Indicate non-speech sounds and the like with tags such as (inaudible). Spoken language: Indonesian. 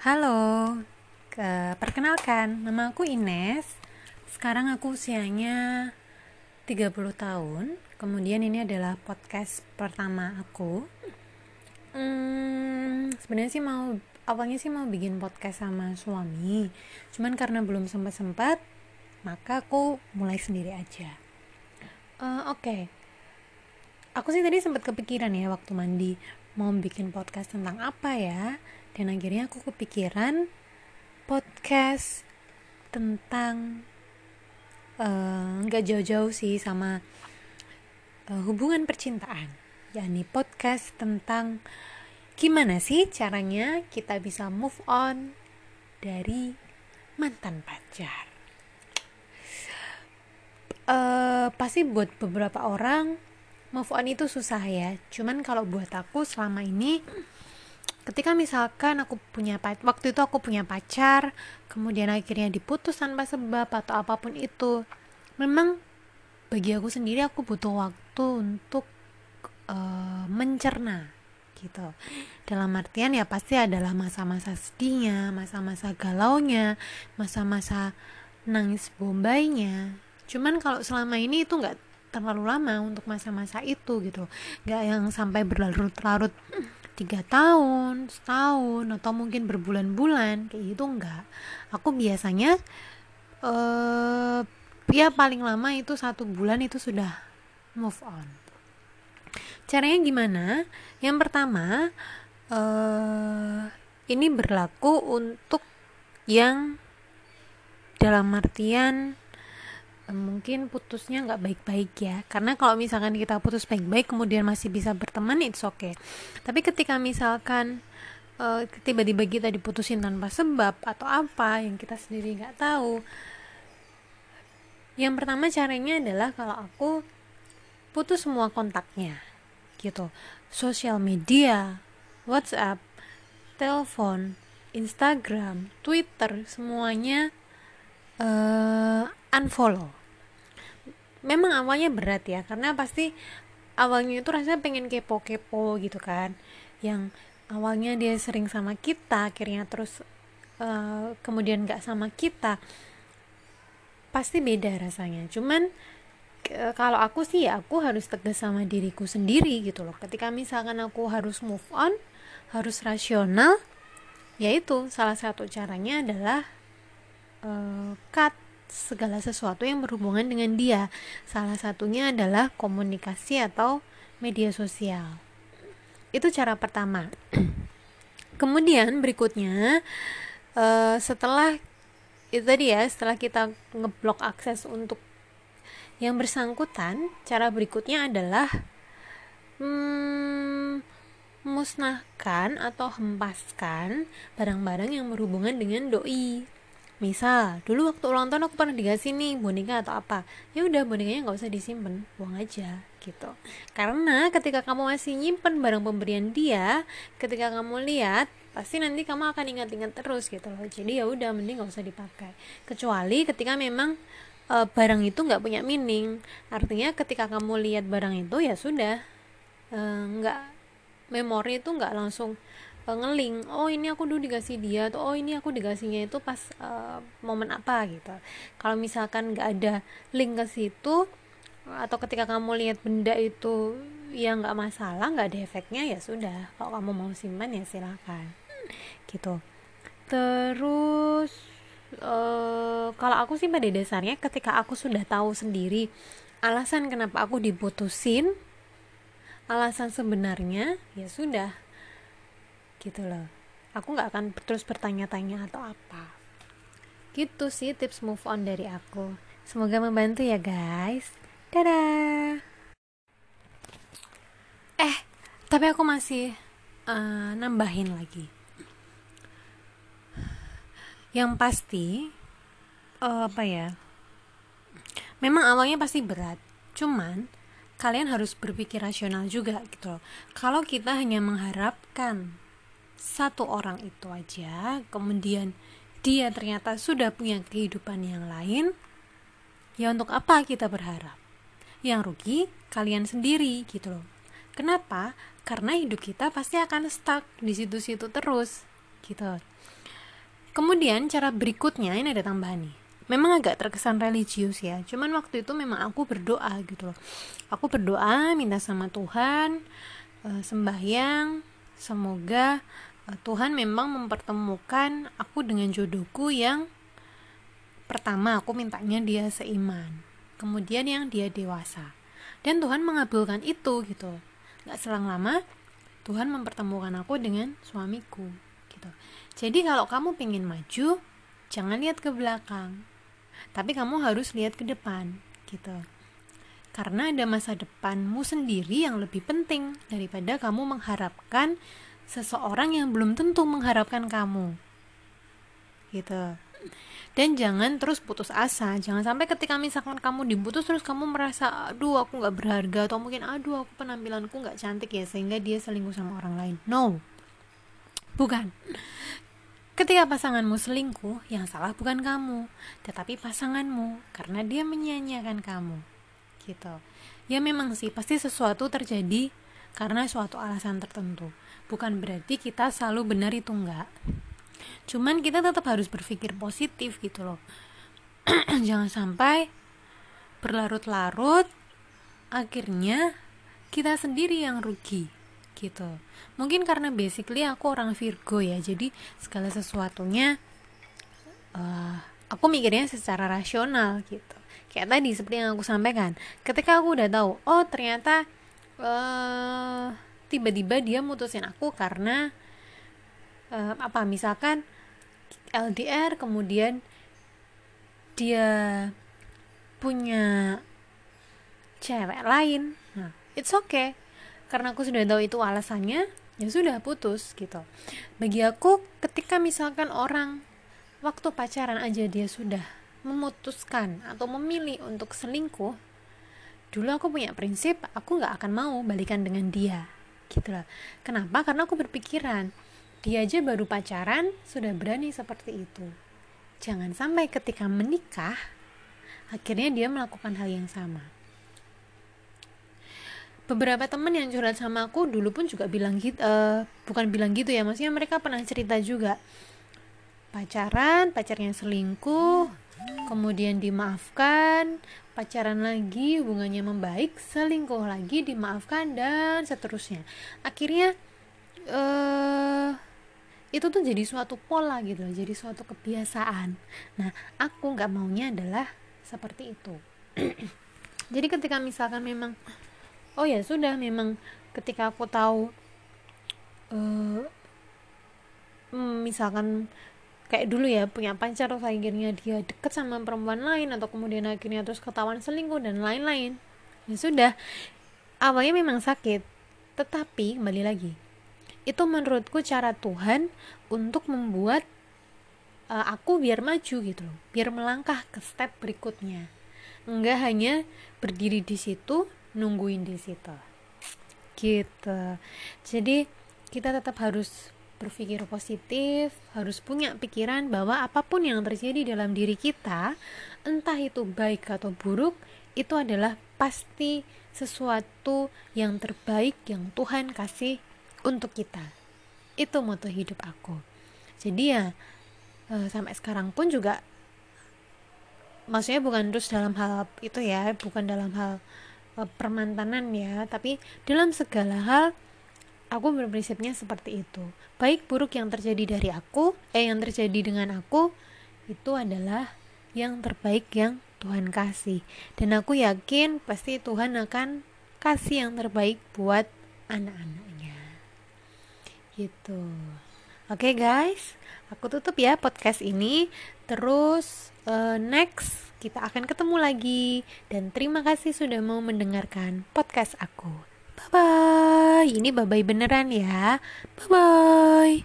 Halo, ke, perkenalkan, nama aku Ines. Sekarang aku usianya 30 tahun. Kemudian ini adalah podcast pertama aku. Hmm, sebenarnya sih mau awalnya sih mau bikin podcast sama suami. Cuman karena belum sempat-sempat, maka aku mulai sendiri aja. Uh, Oke. Okay. Aku sih tadi sempat kepikiran ya waktu mandi mau bikin podcast tentang apa ya dan akhirnya aku kepikiran podcast tentang eh, nggak uh, jauh-jauh sih sama uh, hubungan percintaan. Yakni podcast tentang gimana sih caranya kita bisa move on dari mantan pacar. Uh, pasti buat beberapa orang move on itu susah ya. Cuman kalau buat aku selama ini ketika misalkan aku punya waktu itu aku punya pacar kemudian akhirnya diputus tanpa sebab atau apa pun itu memang bagi aku sendiri aku butuh waktu untuk uh, mencerna gitu. Dalam artian ya pasti adalah masa-masa sedihnya masa-masa galaunya masa-masa nangis bombainya cuman kalau selama ini itu nggak terlalu lama untuk masa-masa itu gitu. Nggak yang sampai berlarut-larut tiga tahun setahun atau mungkin berbulan-bulan kayak gitu enggak. Aku biasanya uh, ya paling lama itu satu bulan itu sudah move on. Caranya gimana? Yang pertama uh, ini berlaku untuk yang dalam artian mungkin putusnya nggak baik-baik ya. Karena kalau misalkan kita putus baik-baik kemudian masih bisa berteman itu oke okay. tapi ketika misalkan uh, tiba-tiba kita diputusin tanpa sebab atau apa yang kita sendiri nggak tahu yang pertama caranya adalah kalau aku putus semua kontaknya gitu. Sosial media WhatsApp telepon Instagram Twitter semuanya uh, unfollow memang awalnya berat ya karena pasti awalnya itu rasanya pengen kepo-kepo gitu kan. Yang awalnya dia sering sama kita akhirnya terus uh, kemudian gak sama kita pasti beda rasanya. Cuman kalau aku sih ya aku harus tegas sama diriku sendiri gitu loh. Ketika misalkan aku harus move on harus rasional yaitu salah satu caranya adalah uh, cut segala sesuatu yang berhubungan dengan dia. Salah satunya adalah komunikasi atau media sosial. Itu cara pertama. (clears throat) Kemudian berikutnya uh, setelah itu tadi ya, setelah kita ngeblok akses untuk yang bersangkutan, cara berikutnya adalah hmm, musnahkan atau hempaskan barang-barang yang berhubungan dengan doi misal dulu waktu ulang tahun aku pernah dikasih nih boneka atau apa. Ya udah bonekanya nggak usah disimpan buang aja gitu. Karena ketika kamu masih nyimpen barang pemberian dia ketika kamu lihat pasti nanti kamu akan ingat-ingat terus gitu loh. Jadi ya udah mending nggak usah dipakai. Kecuali ketika memang e, barang itu nggak punya meaning. Artinya ketika kamu lihat barang itu ya sudah nggak e, memori itu nggak langsung uh, ngeling oh ini aku dulu dikasih dia atau oh ini aku dikasihnya itu pas uh, momen apa gitu. Kalau misalkan nggak ada link ke situ atau ketika kamu lihat benda itu yang nggak masalah nggak ada efeknya ya sudah. Kalau kamu mau simpan ya silakan. Gitu. Terus uh, kalau aku sih pada dasarnya ketika aku sudah tahu sendiri alasan kenapa aku diputusin alasan sebenarnya ya sudah gitu loh. Aku nggak akan terus bertanya-tanya atau apa. Gitu sih tips move on dari aku. Semoga membantu ya guys. Dadah. Eh tapi aku masih uh, nambahin lagi. Yang pasti uh, apa ya? Memang awalnya pasti berat. Cuman kalian harus berpikir rasional juga gitu loh. Kalau kita hanya mengharapkan satu orang itu aja kemudian dia ternyata sudah punya kehidupan yang lain ya untuk apa kita berharap? Yang rugi kalian sendiri gitu loh. Kenapa? Karena hidup kita pasti akan stuck di situ-situ terus gitu. Kemudian cara berikutnya ini ada tambahan nih. Memang agak terkesan religius ya cuman waktu itu memang aku berdoa gitu loh. Aku berdoa minta sama Tuhan uh, sembahyang semoga Tuhan memang mempertemukan aku dengan jodohku yang pertama aku mintanya dia seiman kemudian yang dia dewasa. Dan Tuhan mengabulkan itu gitu. Nggak selang lama Tuhan mempertemukan aku dengan suamiku gitu. Jadi kalau kamu pengen maju jangan lihat ke belakang tapi kamu harus lihat ke depan gitu. Karena ada masa depanmu sendiri yang lebih penting daripada kamu mengharapkan seseorang yang belum tentu mengharapkan kamu. Gitu. Dan jangan terus putus asa. Jangan sampai ketika misalkan kamu diputus terus kamu merasa aduh aku nggak berharga atau mungkin aduh aku penampilanku nggak cantik ya sehingga dia selingkuh sama orang lain. No. Bukan. Ketika pasanganmu selingkuh, yang salah bukan kamu, tetapi pasanganmu karena dia menyanyiakan kamu. Gitu. Ya memang sih pasti sesuatu terjadi karena suatu alasan tertentu. Bukan berarti kita selalu benar itu enggak. Cuman kita tetap harus berpikir positif gitu loh. (clears throat) Jangan sampai berlarut-larut akhirnya kita sendiri yang rugi gitu mungkin karena basically aku orang Virgo ya jadi segala sesuatunya uh, aku mikirnya secara rasional gitu kayak tadi seperti yang aku sampaikan ketika aku udah tahu oh ternyata uh, tiba-tiba dia mutusin aku karena uh, apa misalkan LDR kemudian dia punya cewek lain. Nah it's okay. Karena aku sudah tahu itu alasannya ya sudah putus gitu. Bagi aku ketika misalkan orang waktu pacaran aja dia sudah memutuskan atau memilih untuk selingkuh dulu aku punya prinsip aku nggak akan mau balikan dengan dia gitu lah kenapa? Karena aku berpikiran dia aja baru pacaran sudah berani seperti itu. Jangan sampai ketika menikah akhirnya dia melakukan hal yang sama. Beberapa temen yang curhat sama aku dulu pun juga bilang gitu uh, bukan bilang gitu ya maksudnya mereka pernah cerita juga. Pacaran pacarnya selingkuh kemudian dimaafkan pacaran lagi hubungannya membaik selingkuh lagi dimaafkan dan seterusnya. Akhirnya uh, itu tuh jadi suatu pola gitu loh jadi suatu kebiasaan. Nah aku nggak maunya adalah seperti itu. (clears throat) Jadi ketika misalkan memang oh ya sudah memang ketika aku tahu uh, misalkan kayak dulu ya punya pacar terus akhirnya dia deket sama perempuan lain atau kemudian akhirnya terus ketahuan selingkuh dan lain-lain. Ya sudah awalnya memang sakit tetapi kembali lagi itu menurutku cara Tuhan untuk membuat uh, aku biar maju gitu loh biar melangkah ke step berikutnya. Enggak hanya berdiri di situ nungguin di situ. Gitu. Jadi kita tetap harus berpikir positif, harus punya pikiran bahwa apa pun yang terjadi dalam diri kita, entah itu baik atau buruk, itu adalah pasti sesuatu yang terbaik yang Tuhan kasih untuk kita. Itu moto hidup aku. Jadi ya eh, sampai sekarang pun juga maksudnya bukan terus dalam hal itu ya, bukan dalam hal Eh, permantanan ya tapi dalam segala hal aku berprinsipnya seperti itu. Baik buruk yang terjadi dari aku eh yang terjadi dengan aku itu adalah yang terbaik yang Tuhan kasih. Dan aku yakin pasti Tuhan akan kasih yang terbaik buat anak-anaknya. Gitu. Oke okay, guys. Aku tutup ya podcast ini. Terus uh, next kita akan ketemu lagi. Dan terima kasih sudah mau mendengarkan podcast aku. Bye bye. Ini bye bye beneran ya. Bye bye.